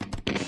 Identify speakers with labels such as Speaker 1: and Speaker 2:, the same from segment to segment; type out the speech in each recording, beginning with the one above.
Speaker 1: you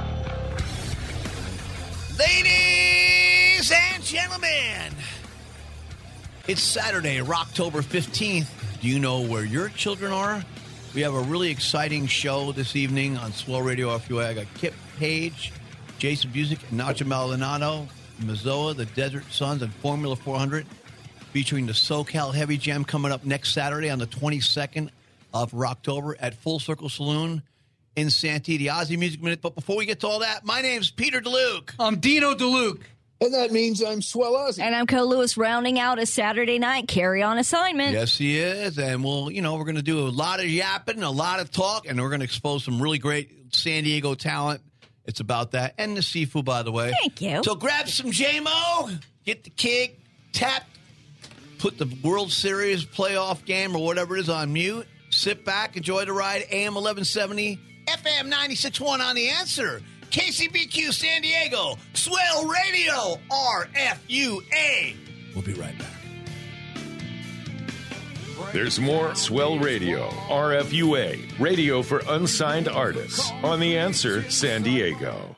Speaker 2: Ladies and gentlemen, it's Saturday, October 15th. Do you know where your children are? We have a really exciting show this evening on Swell Radio FUA. I got Kip Page, Jason Busick, Nacho Maldonado, Mazoa, the Desert Suns, and Formula 400, featuring the SoCal Heavy Jam coming up next Saturday on the 22nd of October at Full Circle Saloon in Santee, the Aussie Music Minute. But before we get to all that, my name's Peter DeLuke.
Speaker 3: I'm Dino DeLuke.
Speaker 4: And that means I'm Swell Ozzy.
Speaker 5: And I'm Co Lewis rounding out a Saturday night carry on assignment.
Speaker 2: Yes, he is. And we'll, you know, we're going to do a lot of yapping, a lot of talk, and we're going to expose some really great San Diego talent. It's about that. And the seafood, by the way.
Speaker 5: Thank you.
Speaker 2: So grab some JMO, get the kick, tap, put the World Series playoff game or whatever it is on mute, sit back, enjoy the ride. AM 1170, FM 96.1 on the answer. KCBQ San Diego, Swell Radio, RFUA. We'll be right back.
Speaker 6: There's more Swell Radio, RFUA, radio for unsigned artists, on The Answer San Diego.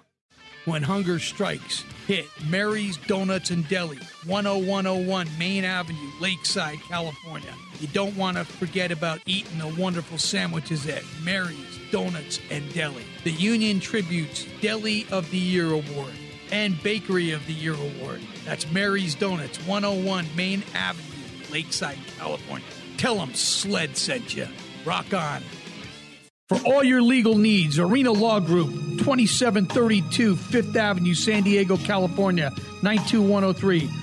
Speaker 3: When hunger strikes, hit Mary's Donuts and Deli, 10101 Main Avenue, Lakeside, California. You don't want to forget about eating the wonderful sandwiches at Mary's Donuts and Deli. The Union Tribune's Deli of the Year Award and Bakery of the Year Award. That's Mary's Donuts, 101 Main Avenue, Lakeside, California. Tell them Sled sent you. Rock on. For all your legal needs, Arena Law Group, 2732 Fifth Avenue, San Diego, California, 92103.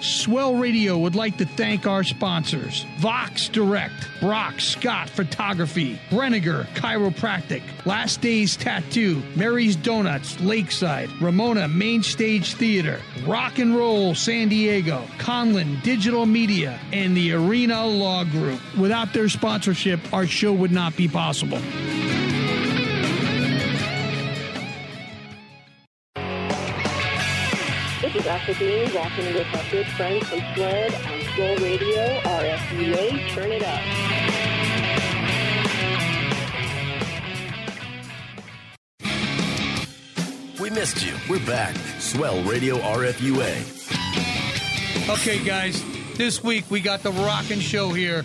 Speaker 3: Swell Radio would like to thank our sponsors Vox Direct, Brock Scott Photography, Brenniger Chiropractic, Last Days Tattoo, Mary's Donuts, Lakeside, Ramona Main Stage Theater, Rock and Roll San Diego, Conlin Digital Media, and the Arena Law Group. Without their sponsorship, our show would not be possible.
Speaker 7: This is Ashley walking with my good friends from Sled on Slow Radio, RFUA. Turn it up.
Speaker 8: We missed you. We're back. Swell Radio RFUA.
Speaker 3: Okay, guys, this week we got the rockin' show here.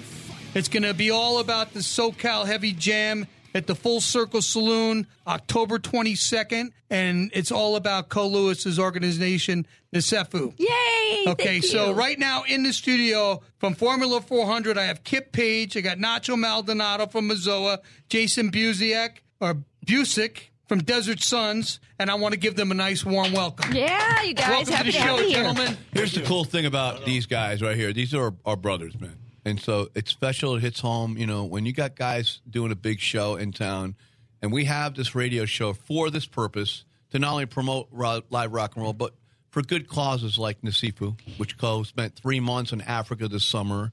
Speaker 3: It's going to be all about the SoCal Heavy Jam at the Full Circle Saloon, October 22nd, and it's all about Co Lewis's organization, Nisefu.
Speaker 5: Yay!
Speaker 3: Okay,
Speaker 5: thank
Speaker 3: so
Speaker 5: you.
Speaker 3: right now in the studio from Formula 400, I have Kip Page, I got Nacho Maldonado from Mazoa, Jason Busiak or Busick from Desert Suns, and I want to give them a nice warm welcome.
Speaker 5: Yeah, you guys.
Speaker 3: Welcome
Speaker 5: happy
Speaker 3: to the
Speaker 5: have
Speaker 3: show,
Speaker 5: you here.
Speaker 3: gentlemen.
Speaker 2: Here's the cool thing about these guys right here. These are our brothers, man. And so it's special. It hits home. You know, when you got guys doing a big show in town, and we have this radio show for this purpose to not only promote ro- live rock and roll, but for good causes like Nasifu, which Co spent three months in Africa this summer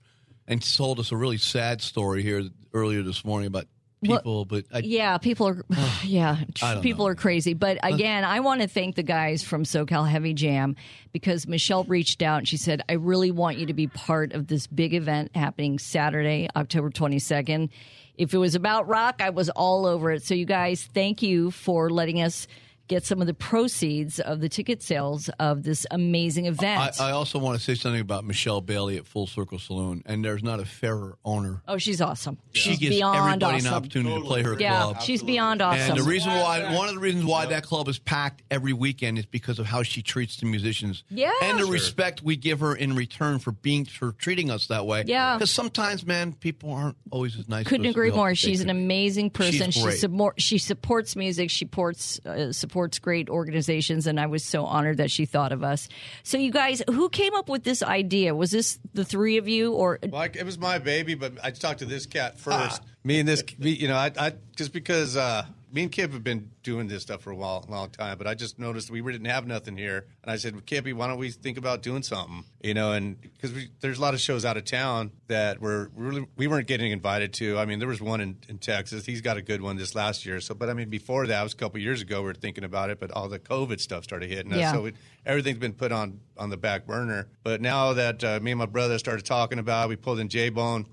Speaker 2: and told us a really sad story here earlier this morning about
Speaker 5: Well,
Speaker 2: people, but I,
Speaker 5: yeah, people are yeah, people
Speaker 2: know.
Speaker 5: are crazy. But again, I want to thank the guys from SoCal Heavy Jam because Michelle reached out and she said, "I really want you to be part of this big event happening Saturday, October 22nd." If it was about rock, I was all over it. So you guys, thank you for letting us get some of the proceeds of the ticket sales of this amazing event.
Speaker 2: I also want to say something about Michelle Bailey at Full Circle Saloon, and there's not a fairer owner.
Speaker 5: oh, she's awesome.
Speaker 2: She
Speaker 5: She's
Speaker 2: gives
Speaker 5: beyond
Speaker 2: everybody
Speaker 5: awesome.
Speaker 2: an opportunity to play her
Speaker 5: yeah,
Speaker 2: club.
Speaker 5: she's beyond awesome.
Speaker 2: And the reason why, one of the reasons why that club is packed every weekend is because of how she treats the musicians.
Speaker 5: Yeah.
Speaker 2: And the
Speaker 5: Sure.
Speaker 2: respect we give her in return for being, for treating us that way.
Speaker 5: Yeah.
Speaker 2: Because sometimes, man, people aren't always as nice.
Speaker 5: Couldn't
Speaker 2: to
Speaker 5: agree more. She's an amazing person.
Speaker 2: She's
Speaker 5: she
Speaker 2: great.
Speaker 5: support, she supports music. She supports uh, supports great organizations, and I was so honored that she thought of us. So, you guys, who came up with this idea? Was this the three of you, or
Speaker 9: Well, I, it was my baby, but I talked to this cat first. Me and this, me, you know, I, I just because uh, me and Kip have been doing this stuff for a while, long time, but I just noticed we didn't have nothing here, and I said, Kippy, why don't we think about doing something? You know, and because there's a lot of shows out of town that we're really we weren't getting invited to. I mean, there was one in, in Texas. He's got a good one this last year. So, but I mean, before that, it was a couple years ago. We were thinking about it, but all the COVID stuff started hitting us.
Speaker 5: Yeah.
Speaker 9: So it, everything's been put on on the back burner. But now that uh, me and my brother started talking about, it, we pulled in J Bone.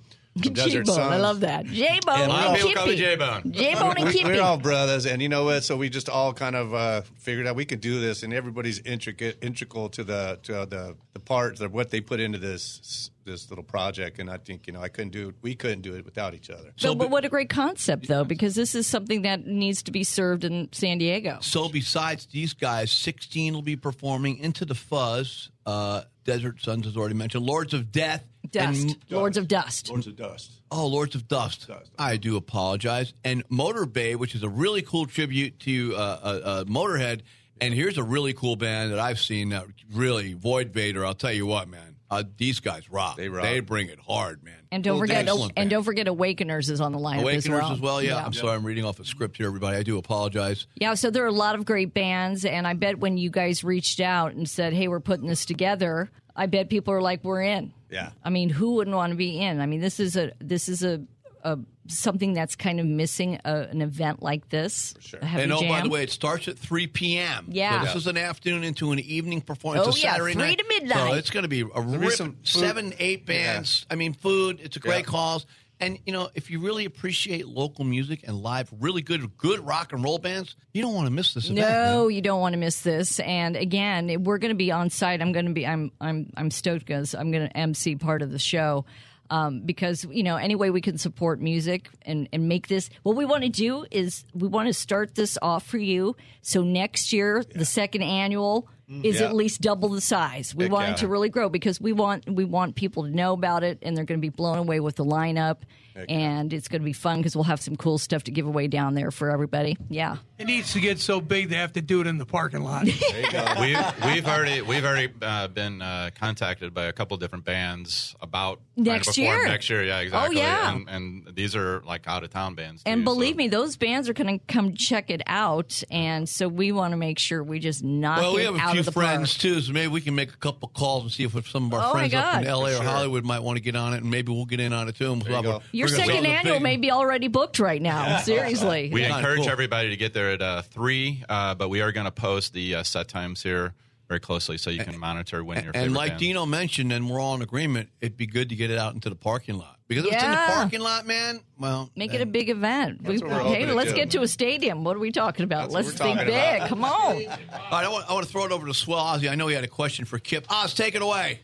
Speaker 9: From Desert
Speaker 5: J-Bone? I love that. J Bone,
Speaker 9: And
Speaker 5: and
Speaker 9: a lot of
Speaker 10: people call me
Speaker 5: Kippy.
Speaker 10: J-Bone.
Speaker 5: J-Bone and
Speaker 9: We-
Speaker 5: Kippy.
Speaker 9: We're all brothers, and you know what? So we just all kind of uh, figured out we could do this, and everybody's intricate, integral to the to the the part of what they put into this this little project. And I think you know I couldn't do it. We couldn't do it without each other.
Speaker 5: So, but what a great concept, though, because this is something that needs to be served in San Diego.
Speaker 2: So besides these guys, 16 will be performing into the fuzz. Uh, Desert Sons has already mentioned. Lords of Death.
Speaker 5: Dust,
Speaker 2: And,
Speaker 5: Lords of Dust.
Speaker 11: Lords of Dust.
Speaker 2: oh, Lords of Dust. I do apologize. And Motor Bay, which is a really cool tribute to uh, uh, uh, Motorhead. And here's a really cool band that I've seen that really, Void Vader. I'll tell you what, man. Uh, these guys rock.
Speaker 9: They rock.
Speaker 2: They bring it hard, man.
Speaker 5: And don't
Speaker 2: Well,
Speaker 5: forget,
Speaker 2: excellent
Speaker 5: and
Speaker 2: band.
Speaker 5: don't forget, Awakeners is on the lineup
Speaker 2: Awakeners
Speaker 5: as well.
Speaker 2: Yeah, I'm sorry, I'm reading off a script here, everybody. I do apologize.
Speaker 5: Yeah, so there are a lot of great bands, and I bet when you guys reached out and said, "Hey, we're putting this together," I bet people are like, "We're in."
Speaker 9: Yeah.
Speaker 5: I mean, who wouldn't want to be in? I mean, this is a this is a, a something that's kind of missing a, an event like this. Sure.
Speaker 2: And oh, by the way, it starts at 3 p.m.
Speaker 5: Yeah.
Speaker 2: So this is an afternoon into an evening performance.
Speaker 5: Oh,
Speaker 2: It's a
Speaker 5: yeah,
Speaker 2: Saturday
Speaker 5: 3
Speaker 2: night.
Speaker 5: to midnight.
Speaker 2: So it's going to be a
Speaker 9: be
Speaker 2: rip.
Speaker 9: some.
Speaker 2: Seven, eight bands. I mean, food. It's a great
Speaker 9: Yeah.
Speaker 2: cause. And you know, if you really appreciate local music and live, really good, good rock and roll bands, you don't want to miss this event.
Speaker 5: No,
Speaker 2: man.
Speaker 5: you don't want to miss this. And again, we're going to be on site. I'm going to be. I'm. I'm. I'm stoked because I'm going to MC part of the show. Um, because you know, any way we can support music and, and make this, what we want to do is we want to start this off for you. So next year, the second annual is
Speaker 9: Yeah.
Speaker 5: at least double the size. We
Speaker 9: Heck
Speaker 5: want
Speaker 9: yeah.
Speaker 5: it to really grow because we want we want people to know about it, and they're going to be blown away with the lineup. And it's going to be fun because we'll have some cool stuff to give away down there for everybody. Yeah.
Speaker 3: It needs to get so big they have to do it in the parking lot.
Speaker 12: we've, we've already we've already uh, been uh, contacted by a couple different bands about
Speaker 5: Next
Speaker 12: perform
Speaker 5: year.
Speaker 12: Next year, yeah, exactly.
Speaker 5: Oh yeah.
Speaker 12: and, and these are like out of town bands.
Speaker 5: And
Speaker 12: too,
Speaker 5: believe
Speaker 12: so-
Speaker 5: me, those bands are going to come check it out, and so we want to make sure we just knock
Speaker 2: Well, we have a few friends
Speaker 5: park.
Speaker 2: too, so maybe we can make a couple calls and see if some of our
Speaker 5: Oh,
Speaker 2: friends up in
Speaker 5: God.
Speaker 2: L.A. or
Speaker 9: sure.
Speaker 2: Hollywood might want to get on it, and maybe we'll get in on it too. And we'll have
Speaker 9: you
Speaker 2: a-
Speaker 9: go.
Speaker 5: Your second annual
Speaker 2: big-
Speaker 5: may be already booked right now. Seriously.
Speaker 12: We
Speaker 2: Yeah.
Speaker 12: encourage
Speaker 2: Cool.
Speaker 12: everybody to get there at uh, three, uh, but we are going to post the uh, set times here very closely so you can monitor when your
Speaker 2: And like
Speaker 12: band-
Speaker 2: Dino mentioned, and we're all in agreement, it'd be good to get it out into the parking lot because if it's in the parking lot, man. Well,
Speaker 5: Make it a big event. We, hey, let's
Speaker 9: do.
Speaker 5: get to a stadium. What are we talking about?
Speaker 9: That's
Speaker 5: let's
Speaker 9: we're
Speaker 5: think big.
Speaker 9: about.
Speaker 5: Come on.
Speaker 2: All right, I want, I want to throw it over to Swell Ozzy. I know he had a question for Kip. Oz, take it away.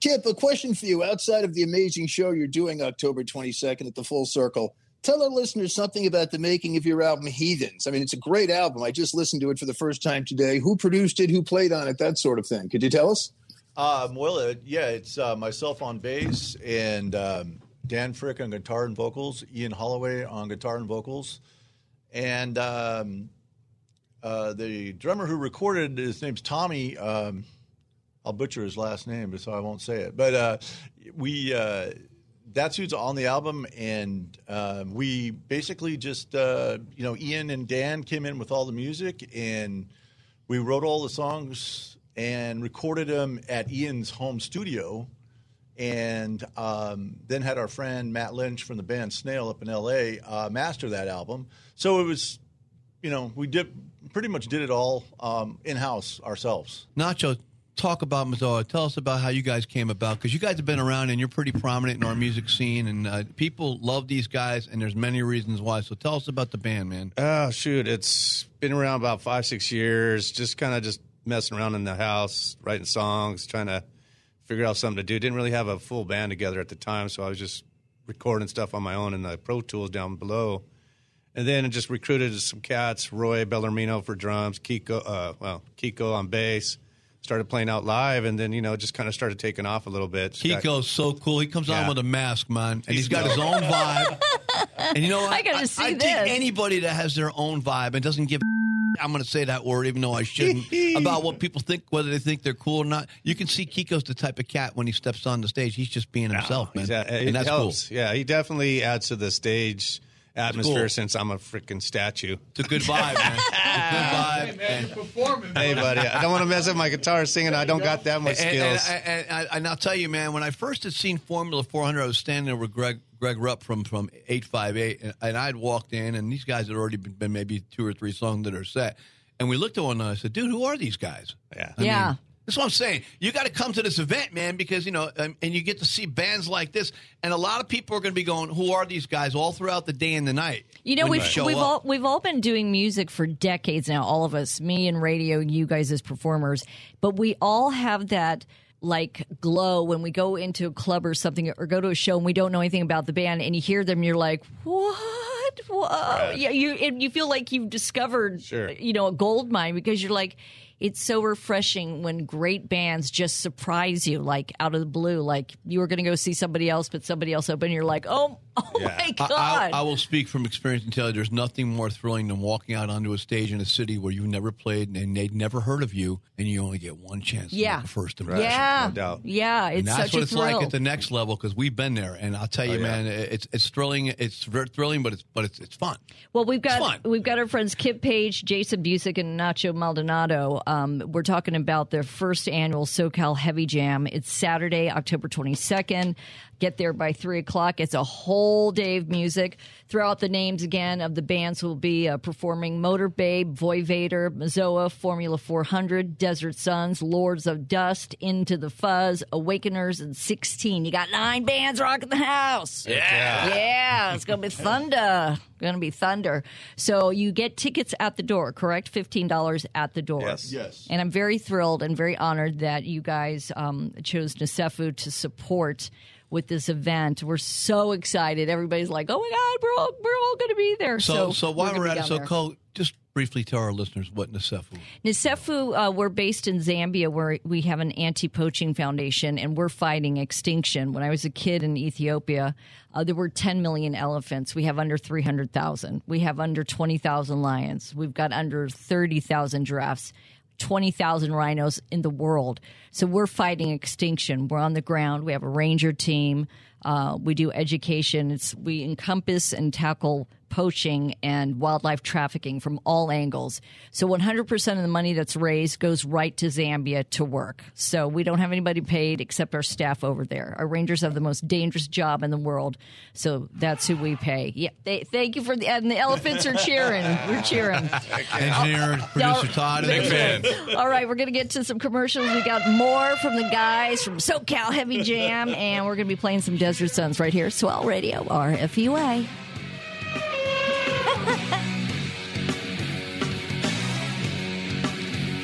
Speaker 4: Kip, a question for you. Outside of the amazing show you're doing October 22nd at the Full Circle, tell our listeners something about the making of your album Heathens. I mean, it's a great album. I just listened to it for the first time today. Who produced it? Who played on it? That sort of thing. Could you tell us?
Speaker 13: Um, well, uh, yeah, it's uh, myself on bass and um, Dan Frick on guitar and vocals, Ian Holloway on guitar and vocals, and um, uh, the drummer who recorded his name's Tommy. I'll butcher his last name, so I won't say it. But uh, we uh, that's who's on the album, and um, we basically just uh, you know Ian and Dan came in with all the music, and we wrote all the songs and recorded them at Ian's home studio. and um, then had our friend Matt Lynch from the band Snail up in L.A. Uh, master that album. So it was, you know, we did pretty much did it all um, in house ourselves.
Speaker 2: Nacho, talk about Mazzoa. Tell us about how you guys came about because you guys have been around and you're pretty prominent in our music scene, and uh, people love these guys, and there's many reasons why. So tell us about the band, man.
Speaker 9: Oh shoot, it's been around about five six years. Just kind of just messing around in the house, writing songs, trying to figure out something to do. Didn't really have a full band together at the time, so I was just recording stuff on my own in the Pro Tools down below. And then just recruited some cats, Roy Bellarmino for drums, Kiko, uh, well, Kiko on bass. Started playing out live, and then you know just kind of started taking off a little bit. Just got-
Speaker 2: Kiko's so cool. He comes on with a mask, man, and
Speaker 9: He's
Speaker 2: he's got his own vibe. and you know what?
Speaker 5: I gotta see
Speaker 2: I,
Speaker 5: this.
Speaker 2: think anybody that has their own vibe and doesn't give. I'm going to say that word, even though I shouldn't. about what people think, whether they think they're cool or not. You can see Kiko's the type of cat when he steps on the stage. He's just being himself, man,
Speaker 9: a- it
Speaker 2: and that's
Speaker 9: helps. Yeah, he definitely adds to the stage atmosphere
Speaker 2: cool.
Speaker 9: since I'm a freaking statue.
Speaker 2: It's a good vibe, man. It's a good vibe. and-
Speaker 3: Performing.
Speaker 9: Hey, buddy, I don't want to mess up my guitar singing. I don't got that much
Speaker 2: And,
Speaker 9: skills.
Speaker 2: and, and, and, and I'll tell you, man, when I first had seen Formula 400, I was standing there with Greg Greg Rupp from from 858, and, and I'd walked in, and these guys had already been, been maybe two or three songs that are set. And we looked at one another and I said, dude, who are these guys?
Speaker 9: Yeah.
Speaker 2: I
Speaker 5: Yeah.
Speaker 2: mean, that's what I'm saying. You got to come to this event, man, because, you know, um, and you get to see bands like this. And a lot of people are going to be going, who are these guys all throughout the day and the night?
Speaker 5: You know, we've
Speaker 2: show
Speaker 5: we've
Speaker 2: up.
Speaker 5: all we've all been doing music for decades now. All of us, me and radio, you guys as performers, but we all have that like glow when we go into a club or something or go to a show and we don't know anything about the band and you hear them you're like what Whoa. yeah you and you feel like you've discovered
Speaker 9: Sure.
Speaker 5: you know a gold mine because you're like it's so refreshing when great bands just surprise you like out of the blue like you were going to go see somebody else but somebody else opened you're like oh oh
Speaker 9: Yeah.
Speaker 5: my
Speaker 2: I-
Speaker 5: god
Speaker 2: I, I will speak from experience and tell you there's nothing more thrilling than walking out onto a stage in a city where you've never played and they'd never heard of you, and you only get one chance to
Speaker 5: Yeah.
Speaker 2: make a first impression.
Speaker 5: Yeah,
Speaker 9: no doubt.
Speaker 5: yeah, it's
Speaker 2: and that's
Speaker 5: such
Speaker 2: what
Speaker 5: a
Speaker 2: it's
Speaker 5: thrill.
Speaker 2: like at the next level because we've been there, and I'll tell you,
Speaker 9: Oh, yeah.
Speaker 2: man, it's it's thrilling. It's very thrilling, but it's but it's it's fun.
Speaker 5: well, we've got
Speaker 2: fun.
Speaker 5: we've got our friends Kip Page, Jason Busick, and Nacho Maldonado. Um, we're talking about their first annual SoCal Heavy Jam. It's Saturday, October twenty second. Get there by three o'clock. It's a whole day of music. Throw out the names again of the bands who will be uh, performing: Motor Babe, Voy Vader, Mazoa, Formula 400, Desert Suns, Lords of Dust, Into the Fuzz, Awakeners, and 16. You got nine bands rocking the house.
Speaker 9: Yeah.
Speaker 5: Yeah, it's gonna be thunder. Gonna be thunder. So you get tickets at the door, correct? Fifteen dollars at the door.
Speaker 9: Yes.
Speaker 13: Yes.
Speaker 5: And I'm very thrilled and very honored that you guys um, chose Nasefu to support with this event. We're so excited. Everybody's like, "Oh my God, we're all we're all going to be there."
Speaker 2: So so, while
Speaker 5: gonna
Speaker 2: we're at it, so. Cole, just briefly tell our listeners what Nasefu.
Speaker 5: Nasefu, uh, we're based in Zambia where we have an anti poaching foundation and we're fighting extinction. When I was a kid in Ethiopia, uh, there were 10 million elephants. We have under 300,000. We have under 20,000 lions. We've got under 30,000 giraffes. 20,000 rhinos in the world. So we're fighting extinction. We're on the ground. We have a ranger team. Uh, we do education. It's, we encompass and tackle poaching and wildlife trafficking from all angles. So 100% of the money that's raised goes right to Zambia to work. So we don't have anybody paid except our staff over there. Our rangers have the most dangerous job in the world. So that's who we pay. Yeah. They, thank you for the, and the elephants are cheering. We're cheering.
Speaker 2: Engineer, producer Todd,
Speaker 12: Big fan.
Speaker 5: All right, we're going to get to some commercials. We got more from the guys from SoCal Heavy Jam, and we're going to be playing some Desert Sons right here. Swell Radio, RFUA.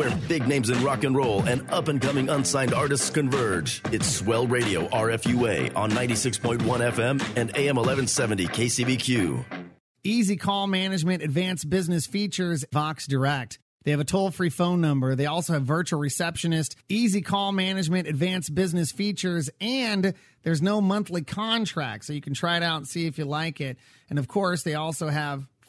Speaker 8: Where big names in rock and roll and up and coming unsigned artists converge. It's Swell Radio RFUA on 96.1 FM and AM 1170 KCBQ.
Speaker 14: Easy call management, advanced business features, Vox Direct. They have a toll free phone number. They also have virtual receptionist, easy call management, advanced business features, and there's no monthly contract. So you can try it out and see if you like it. And of course, they also have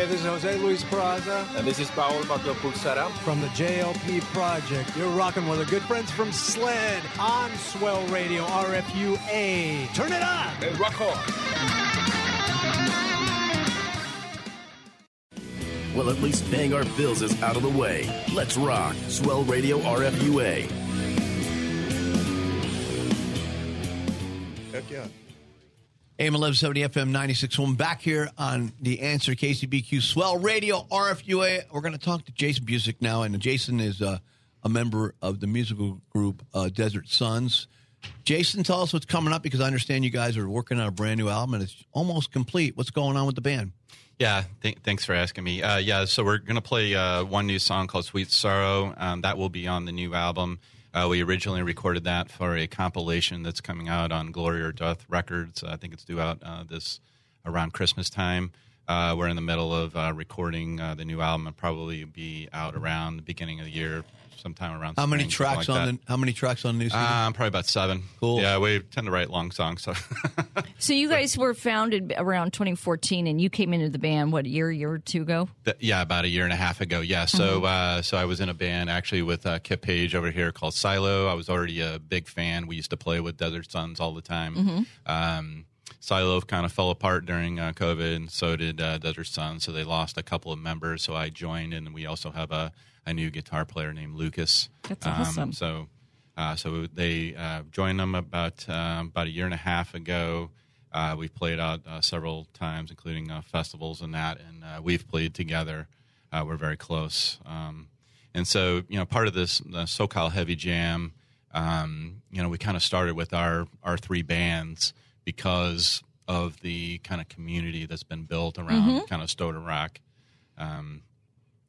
Speaker 15: Hey, this is Jose Luis Peraza.
Speaker 16: And this is Paul Bato Pulsara.
Speaker 15: From the JLP Project. You're rocking with our good friends from SLED on Swell Radio, RFUA. Turn it on!
Speaker 16: Hey, rock on!
Speaker 8: Well, at least paying our bills is out of the way. Let's rock. Swell Radio RFUA.
Speaker 2: AM 1170 FM 96.1 back here on The Answer KCBQ Swell Radio RFUA. We're going to talk to Jason Busick now, and Jason is uh, a member of the musical group uh, Desert Sons. Jason, tell us what's coming up because I understand you guys are working on a brand new album and it's almost complete. What's going on with the band?
Speaker 12: Yeah, th- thanks for asking me. Uh, yeah, so we're going to play uh, one new song called Sweet Sorrow. Um, that will be on the new album. Uh, we originally recorded that for a compilation that's coming out on Glory or Death Records. I think it's due out uh, this around Christmas time. Uh, we're in the middle of uh, recording uh, the new album and probably be out around the beginning of the year, sometime around.
Speaker 2: How many
Speaker 12: spring, something
Speaker 2: tracks
Speaker 12: like
Speaker 2: on
Speaker 12: that.
Speaker 2: the How many tracks on the new? CD?
Speaker 12: Um, probably about seven.
Speaker 2: Cool.
Speaker 12: Yeah, we tend to write long songs. So
Speaker 5: So you guys were founded around 2014, and you came into the band what a year, year or two ago?
Speaker 12: Th- yeah, about a year and a half ago. Yeah, so uh, so I was in a band actually with uh, Kip Page over here called Silo. I was already a big fan. We used to play with Desert Sons all the time.
Speaker 5: Mhm.
Speaker 12: Um, Silo kind of fell apart during uh, COVID, and so did uh, Desert Sons. So they lost a couple of members. So I joined, and we also have a, a new guitar player named Lucas.
Speaker 5: That's
Speaker 12: Um,
Speaker 5: awesome.
Speaker 12: So uh, so they uh, joined them about um, about a year and a half ago. Uh, we've played out uh, several times, including uh, festivals and that, and uh, we've played together. Uh, we're very close, um, and so you know, part of this SoCal Heavy Jam, um, you know, we kind of started with our our three bands because of the kind of community that's been built around
Speaker 5: Mhm.
Speaker 12: kind of Stoner Rock. Um,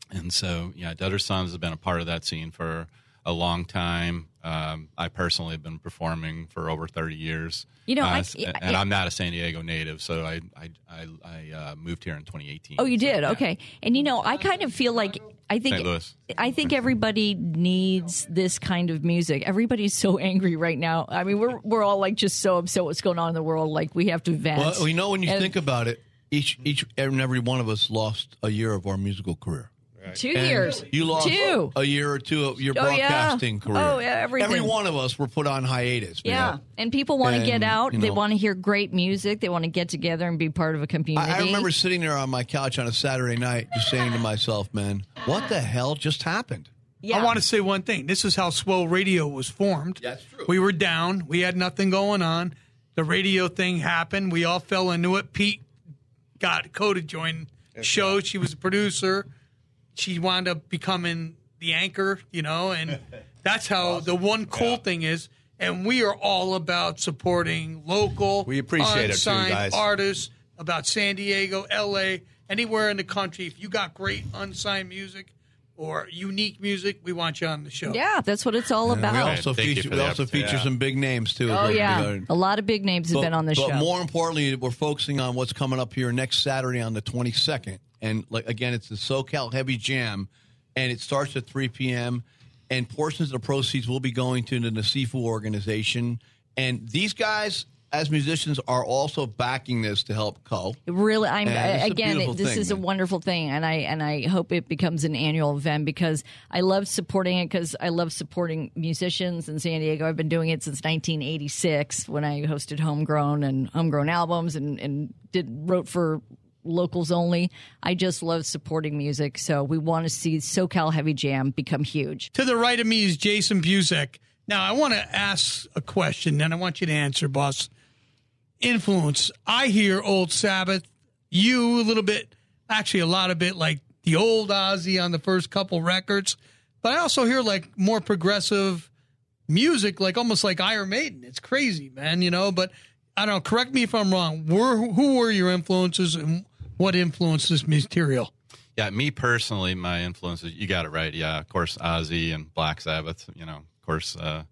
Speaker 12: and so, yeah, Desert Sons has been a part of that scene for a long time. Um, I personally have been performing for over 30 years.
Speaker 5: You know,
Speaker 12: Uh,
Speaker 5: I- yeah,
Speaker 12: and. I'm not a San Diego native, so I I I, I uh, moved here in 2018.
Speaker 5: Oh, you did? Okay. And you know, I kind of feel like I think I think everybody needs this kind of music. Everybody's so angry right now. I mean, we're we're all like just so upset what's going on in the world. Like we have to vent.
Speaker 2: Well, you know, when you
Speaker 5: And
Speaker 2: think about it, each each and every one of us lost a year of our musical career.
Speaker 5: Two
Speaker 2: And
Speaker 5: years.
Speaker 2: You lost
Speaker 5: Two.
Speaker 2: a year or two of your
Speaker 5: Oh, yeah.
Speaker 2: broadcasting oh, career.
Speaker 5: Oh, yeah, everything.
Speaker 2: Every one of us were put on hiatus. man.
Speaker 5: yeah, and people want to get out.
Speaker 2: you
Speaker 5: They want to hear great music. They want to get together and be part of a community.
Speaker 2: I, I remember sitting there on my couch on a Saturday night, just saying to myself, "Man, what the hell just happened?"
Speaker 3: I want to say one thing. This is how Swell Radio was formed.
Speaker 2: That's true.
Speaker 3: We were down. We had nothing going on. The radio thing happened. We all fell into it. Pete got Coda joined the show. She was a producer. She wound up becoming the anchor, you know, and that's how the one cool thing is. And we are all about supporting local,
Speaker 9: We appreciate it too, guys.
Speaker 3: artists, about San Diego, LA, anywhere in the country. If you got great unsigned music or unique music, we want you on the show.
Speaker 5: Yeah, that's what it's all
Speaker 2: And
Speaker 5: about.
Speaker 2: we also
Speaker 12: Thank
Speaker 2: feature we also feature
Speaker 12: Yeah.
Speaker 2: some big names too.
Speaker 5: Oh
Speaker 2: But-
Speaker 5: yeah, a lot of big names have
Speaker 2: but,
Speaker 5: been on the
Speaker 2: but
Speaker 5: show.
Speaker 2: more importantly, we're focusing on what's coming up here next Saturday on the 22nd. And like again, it's the SoCal Heavy Jam, and it starts at 3 p.m. And portions of the proceeds will be going to the Nasifu organization. And these guys as musicians, are also backing this to help Co.
Speaker 5: Really, I'm
Speaker 2: And it's
Speaker 5: again.
Speaker 2: beautiful
Speaker 5: This
Speaker 2: thing,
Speaker 5: is a wonderful thing, and I and I hope it becomes an annual event because I love supporting it because I love supporting musicians in San Diego. I've been doing it since 1986 when I hosted homegrown and homegrown albums and and did wrote for locals only. I just love supporting music, so we want to see SoCal Heavy Jam become huge.
Speaker 3: To the right of me is Jason Busek. Now, I want to ask a question, and I want you to answer, boss. Influence. I hear Old Sabbath, you a little bit, actually a lot of bit like the old Ozzy on the first couple records, but I also hear like more progressive music, like almost like Iron Maiden. It's crazy, man, you know, but I don't know, correct me if I'm wrong. Were, who were your influences and what influenced this material?
Speaker 12: Yeah, me personally, my influences, you got it right. Yeah, of course, Ozzy and Black Sabbath, you know, of course, uh,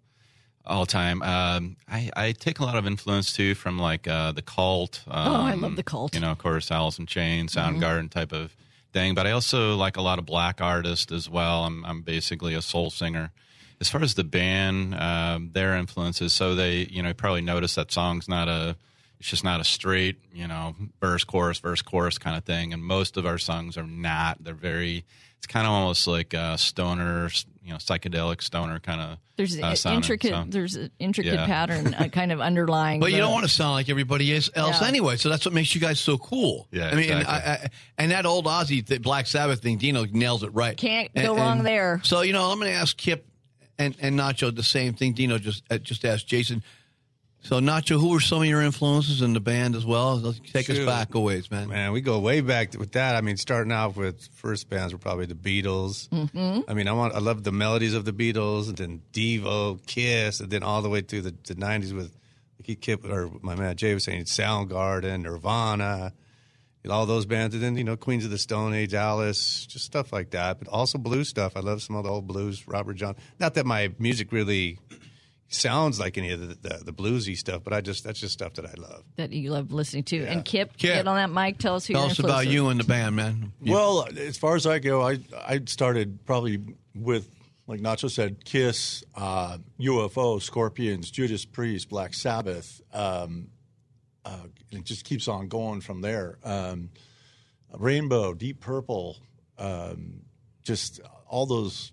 Speaker 12: all time. Um, I, I take a lot of influence too from like uh, the cult. Um,
Speaker 5: Oh, I love the Cult.
Speaker 12: You know, of course, Alice in Chains,
Speaker 5: Mhm.
Speaker 12: Soundgarden type of thing. But I also like a lot of black artists as well. I'm, I'm basically a soul singer. As far as the band, um, their influences, so they, you know, probably notice that song's not a, it's just not a straight, you know, verse, chorus, verse, chorus kind of thing. And most of our songs are not. They're very, it's kind of almost like a stoner, you know, psychedelic stoner kind of.
Speaker 5: There's
Speaker 12: uh,
Speaker 5: an
Speaker 12: sounding.
Speaker 5: intricate.
Speaker 12: So-
Speaker 5: There's an intricate
Speaker 12: Yeah.
Speaker 5: pattern, uh, kind of underlying.
Speaker 2: But you don't want to sound like everybody is- else
Speaker 5: Yeah.
Speaker 2: anyway. So that's what makes you guys so cool.
Speaker 12: Yeah,
Speaker 2: I mean, and,
Speaker 12: exactly.
Speaker 2: I, I, and that old Ozzy, the Black Sabbath thing, Dino nails it right.
Speaker 5: Can't
Speaker 2: And-
Speaker 5: go wrong
Speaker 2: and
Speaker 5: there.
Speaker 2: So you know, I'm going to ask Kip and, and Nacho the same thing. Dino just uh, just asked Jason. So Nacho, who were some of your influences in the band as well? Let's Take us back a ways, man.
Speaker 9: Man, we go way back with that. I mean, starting off with first bands were probably the Beatles.
Speaker 5: Mhm.
Speaker 9: I mean, I want I love the melodies of the Beatles, and then Devo, Kiss, and then all the way through the, the '90s with he Kip or my man Jay was saying Soundgarden, Nirvana, all those bands, and then you know Queens of the Stone Age, Alice, just stuff like that. But also blues stuff. I love some of the old blues, Robert John. Not that my music really sounds like any of the, the, the bluesy stuff, but I just that's just stuff that I love.
Speaker 5: that you love listening to. And Kip,
Speaker 2: Kip.
Speaker 5: get on that mic. Tell us who
Speaker 2: Tell us about you and the band, man. You-
Speaker 13: Well, as far as I go, I I started probably with like Nacho said, Kiss, uh, UFO, Scorpions, Judas Priest, Black Sabbath. Um, uh, and it just keeps on going from there. Um, Rainbow, Deep Purple, um, just all those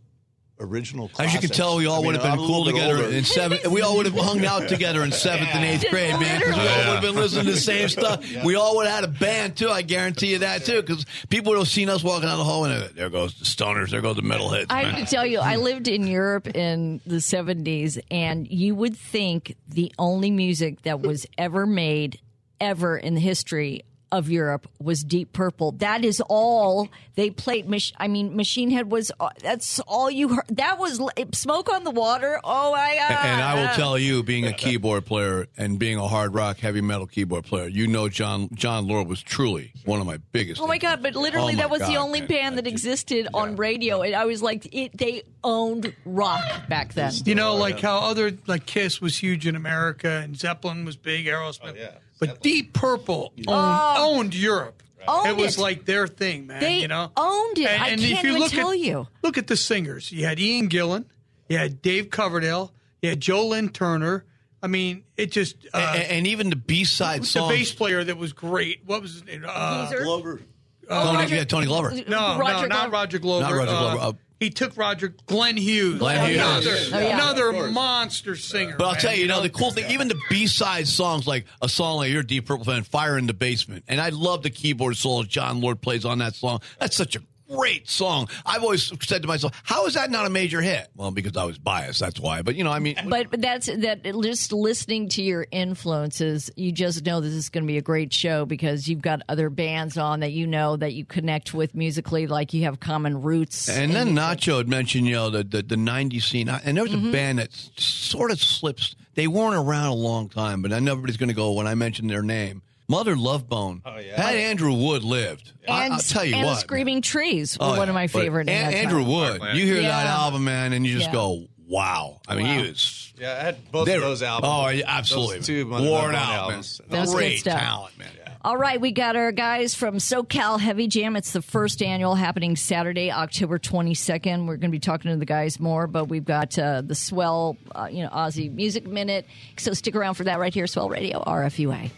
Speaker 13: original.
Speaker 2: As you can tell, we all
Speaker 13: I mean,
Speaker 2: would have been
Speaker 13: I'm
Speaker 2: cool together
Speaker 13: older.
Speaker 2: in seventh. We all would have hung out together in seventh and eighth grade, man. Because we all would have been listening to the same stuff. We all would have had a band too. I guarantee you that too. Because people would have seen us walking down the hall and there goes the stoners. There goes the metalheads.
Speaker 5: I
Speaker 2: man.
Speaker 5: have to tell you, I lived in Europe in the 70s, and you would think the only music that was ever made, ever in the history of Europe, was Deep Purple. That is all they played. Mach- I mean, Machine Head was, uh, that's all you heard. That was l- Smoke on the Water. Oh my God.
Speaker 2: And I will tell you, being a keyboard player and being a hard rock, heavy metal keyboard player, you know John Jon Lord was truly one of my biggest.
Speaker 5: Oh my god! But literally,
Speaker 2: Oh
Speaker 5: that was the
Speaker 2: God,
Speaker 5: only band that existed on radio, and I was like, it, they owned rock back then.
Speaker 3: You know, like how other like Kiss was huge in America and Zeppelin was big, Aerosmith. But Deep Purple owned,
Speaker 5: Oh.
Speaker 3: owned Europe.
Speaker 5: Owned
Speaker 3: it was
Speaker 5: it.
Speaker 3: like their thing, man.
Speaker 5: They
Speaker 3: you know,
Speaker 5: owned it. I can't even
Speaker 3: look
Speaker 5: tell
Speaker 3: at,
Speaker 5: you.
Speaker 3: Look at the singers. You had Ian Gillan, you had Dave Coverdale, you had Joe Lynn Turner. I mean, it just uh,
Speaker 2: and, and even the B side
Speaker 3: the
Speaker 2: songs.
Speaker 3: bass player that was great. What was his name? Uh,
Speaker 5: Geezer?
Speaker 13: Glover.
Speaker 2: Tony, yeah, Tony Glover.
Speaker 3: No, no,
Speaker 5: Roger
Speaker 3: not
Speaker 5: Glover.
Speaker 3: Roger Glover.
Speaker 2: Not Roger
Speaker 3: Uh,
Speaker 2: Glover. Uh,
Speaker 3: he took Roger Glenn Hughes.
Speaker 2: Glenn Hughes.
Speaker 3: Another,
Speaker 5: Oh, yeah.
Speaker 3: Oh, another
Speaker 13: Of
Speaker 3: monster singer.
Speaker 2: But I'll
Speaker 3: man,
Speaker 2: tell you, you know, the cool thing, even the B side songs, like a song like You're Deep Purple fan, Fire in the Basement. And I love the keyboard solo Jon Lord plays on that song. That's such a great song. I've always said to myself, how is that not a major hit? Well, because I was biased, that's why. But, you know, I mean,
Speaker 5: But, but that's that. Just listening to your influences, you just know this is going to be a great show because you've got other bands on that you know that you connect with musically, like you have common roots.
Speaker 2: And then Nacho had mentioned, you know, the the, the '90s scene, and there was
Speaker 5: Mm-hmm.
Speaker 2: a band that sort of slips. They weren't around a long time, but I know everybody's going to go when I mention their name. Mother Love Bone. Oh yeah. Had Andrew Wood lived, I,
Speaker 5: and,
Speaker 2: will tell you
Speaker 5: and
Speaker 2: what.
Speaker 5: Screaming Trees were
Speaker 2: Oh,
Speaker 5: one
Speaker 2: yeah.
Speaker 5: of my favorite. in
Speaker 2: An- Andrew
Speaker 5: time.
Speaker 2: Wood. You hear that album, man, and you just
Speaker 5: Yeah.
Speaker 2: go, "Wow!" I mean,
Speaker 5: Wow.
Speaker 2: he was
Speaker 9: Yeah, I had both of those albums.
Speaker 2: Oh, yeah, absolutely.
Speaker 9: Those two
Speaker 2: Worn
Speaker 9: Love Bone
Speaker 2: out, man.
Speaker 9: albums.
Speaker 5: That was good
Speaker 2: Great
Speaker 5: stuff.
Speaker 2: talent, man.
Speaker 5: All right, we got our guys from SoCal Heavy Jam. It's the first annual happening Saturday, October 22nd. We're going to be talking to the guys more, but we've got uh, the Swell, uh, you know, Aussie Music Minute. So stick around for that right here, Swell Radio, RFUA.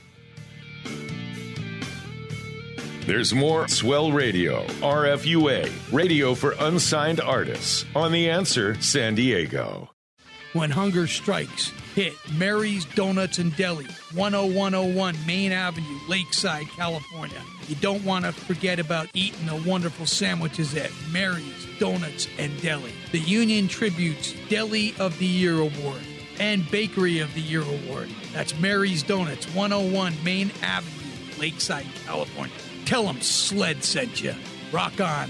Speaker 6: There's more Swell Radio, RFUA, radio for unsigned artists on The Answer San Diego.
Speaker 3: When hunger strikes, hit Mary's Donuts and Deli, 10101 Main Avenue, Lakeside, California. You don't want to forget about eating the wonderful sandwiches at Mary's Donuts and Deli. The Union Tribune's Deli of the Year Award and Bakery of the Year Award. That's Mary's Donuts, 101 Main Avenue, Lakeside, California. Tell them Sled sent you. Rock on.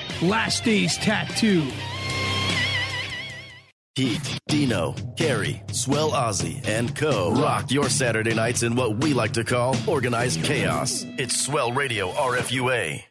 Speaker 3: Last Days Tattoo.
Speaker 8: Heat, Dino, Carrie, Swell Ozzy, and Co. rock your Saturday nights in what we like to call organized chaos. It's Swell Radio RFUA.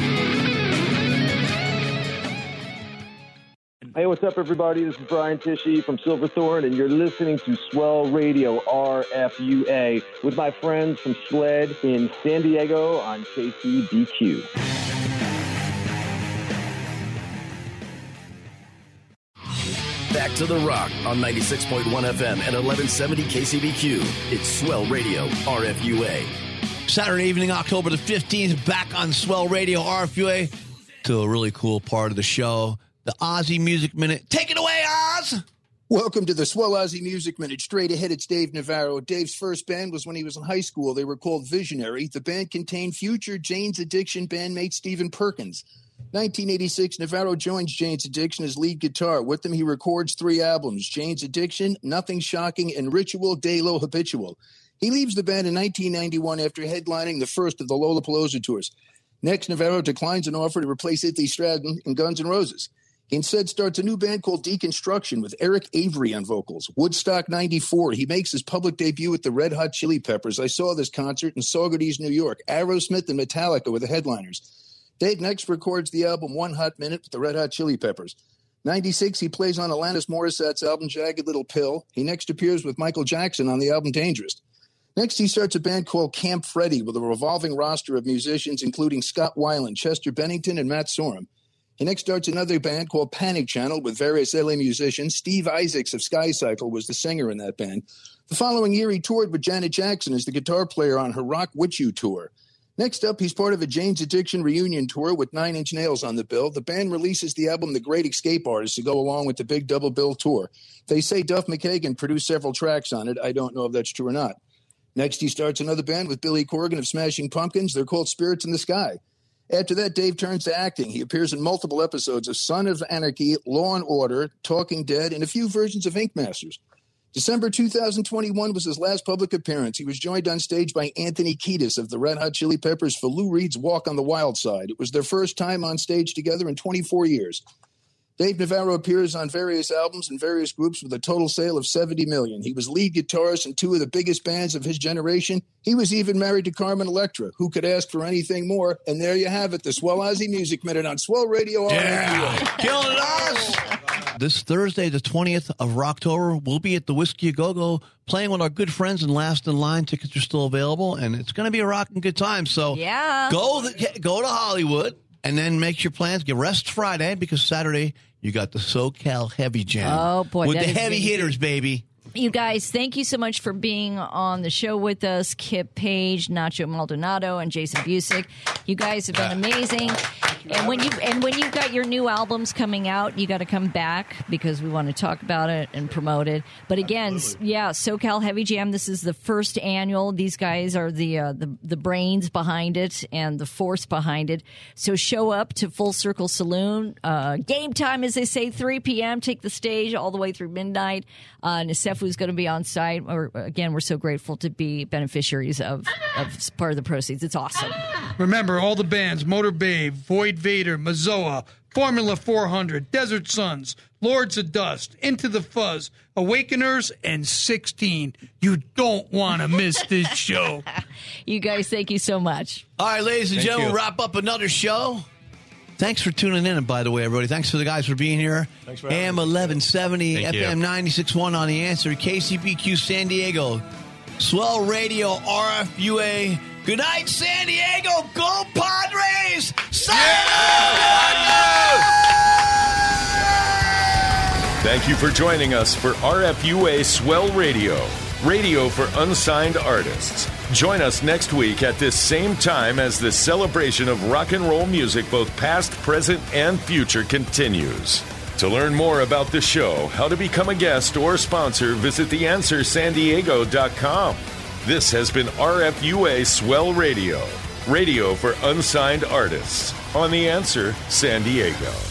Speaker 17: Hey, what's up, everybody? This is Brian Tishy from Silverthorne, and you're listening to Swell Radio RFUA with my friends from SLED in San Diego on KCBQ.
Speaker 8: Back to the rock on 96.1 FM and 1170 KCBQ. It's Swell Radio RFUA.
Speaker 2: Saturday evening, October the 15th, back on Swell Radio RFUA to a really cool part of the show, the Aussie Music Minute. Take it away, Oz!
Speaker 4: Welcome to the Swell Aussie Music Minute. Straight ahead, it's Dave Navarro. Dave's first band was when he was in high school. They were called Visionary. The band contained future Jane's Addiction bandmate Stephen Perkins. 1986, Navarro joins Jane's Addiction as lead guitar. With them, he records three albums Jane's Addiction, Nothing Shocking, and Ritual De Lo Habitual. He leaves the band in 1991 after headlining the first of the Lollapalooza tours. Next, Navarro declines an offer to replace Izzy Stradlin in Guns N' Roses. Instead starts a new band called Deconstruction with Eric Avery on vocals. Woodstock 94. He makes his public debut with the Red Hot Chili Peppers. I saw this concert in Saugerties, New York. Aerosmith and Metallica were the headliners. Dave next records the album One Hot Minute with the Red Hot Chili Peppers. 96, he plays on Alanis Morissette's album Jagged Little Pill. He next appears with Michael Jackson on the album Dangerous. Next, he starts a band called Camp Freddy with a revolving roster of musicians, including Scott Weiland, Chester Bennington, and Matt Sorum. He next starts another band called Panic Channel with various LA musicians. Steve Isaacs of Sky Cycle was the singer in that band. The following year, he toured with Janet Jackson as the guitar player on her Rock With You tour. Next up, he's part of a Jane's Addiction reunion tour with Nine Inch Nails on the bill. The band releases the album The Great Escape Artist to go along with the big double bill tour. They say Duff McKagan produced several tracks on it. I don't know if that's true or not. Next, he starts another band with Billy Corgan of Smashing Pumpkins. They're called Spirits in the Sky. After that, Dave turns to acting. He appears in multiple episodes of Son of Anarchy, Law and Order, Talking Dead, and a few versions of Ink Masters. December 2021 was his last public appearance. He was joined on stage by Anthony Kiedis of the Red Hot Chili Peppers for Lou Reed's Walk on the Wild Side. It was their first time on stage together in 24 years. Dave Navarro appears on various albums and various groups with a total sale of 70 million. He was lead guitarist in two of the biggest bands of his generation. He was even married to Carmen Electra. Who could ask for anything more? And there you have it, the Swell Aussie Music Minute on Swell Radio.
Speaker 2: Yeah. Killing us. This Thursday, the 20th of October, we'll be at the Whisky A Go Go playing with our good friends and Last in Line. Tickets are still available, and it's going to be a rocking good time. So
Speaker 5: Yeah.
Speaker 2: go the, go to Hollywood and then make your plans. Get rest Friday because Saturday you got the SoCal Heavy Jam.
Speaker 5: Oh, boy,
Speaker 2: with the heavy hitters, baby.
Speaker 5: You guys, thank you so much for being on the show with us. Kip Page, Nacho Maldonado, and Jason Busick. You guys have been ah. amazing. And when you and when you've got your new albums coming out, you got to come back because we want to talk about it and promote it. But again, s- yeah, SoCal Heavy Jam. This is the first annual. These guys are the uh, the the brains behind it and the force behind it. So show up to Full Circle Saloon. Uh, game time, as they say, 3 p.m. Take the stage all the way through midnight. Uh, Nasefu is going to be on site. Or again, we're so grateful to be beneficiaries of of part of the proceeds. It's awesome.
Speaker 3: Remember all the bands Motor Babe, Void Vader, Mazoa, Formula 400, Desert Suns, Lords of Dust, Into the Fuzz, Awakeners, and 16. You don't want to miss this show.
Speaker 5: You guys, thank you so much.
Speaker 2: All right, ladies and
Speaker 3: Thank
Speaker 2: gentlemen,
Speaker 3: you.
Speaker 2: wrap up another show. Thanks for tuning in, and by the way, everybody, thanks for the guys for being here.
Speaker 13: Thanks for
Speaker 2: AM 1170,
Speaker 12: Thank you.
Speaker 2: FM 96.1 on the answer, KCBQ San Diego, Swell Radio, RFUA. Good night, San Diego. Go Padres!
Speaker 6: Thank you for joining us for RFUA Swell Radio, radio for unsigned artists. Join us next week at this same time as the celebration of rock and roll music, both past, present, and future, continues. To learn more about the show, how to become a guest or sponsor, visit theanswersandiego.com. This has been RFUA Swell Radio, radio for unsigned artists on The Answer San Diego.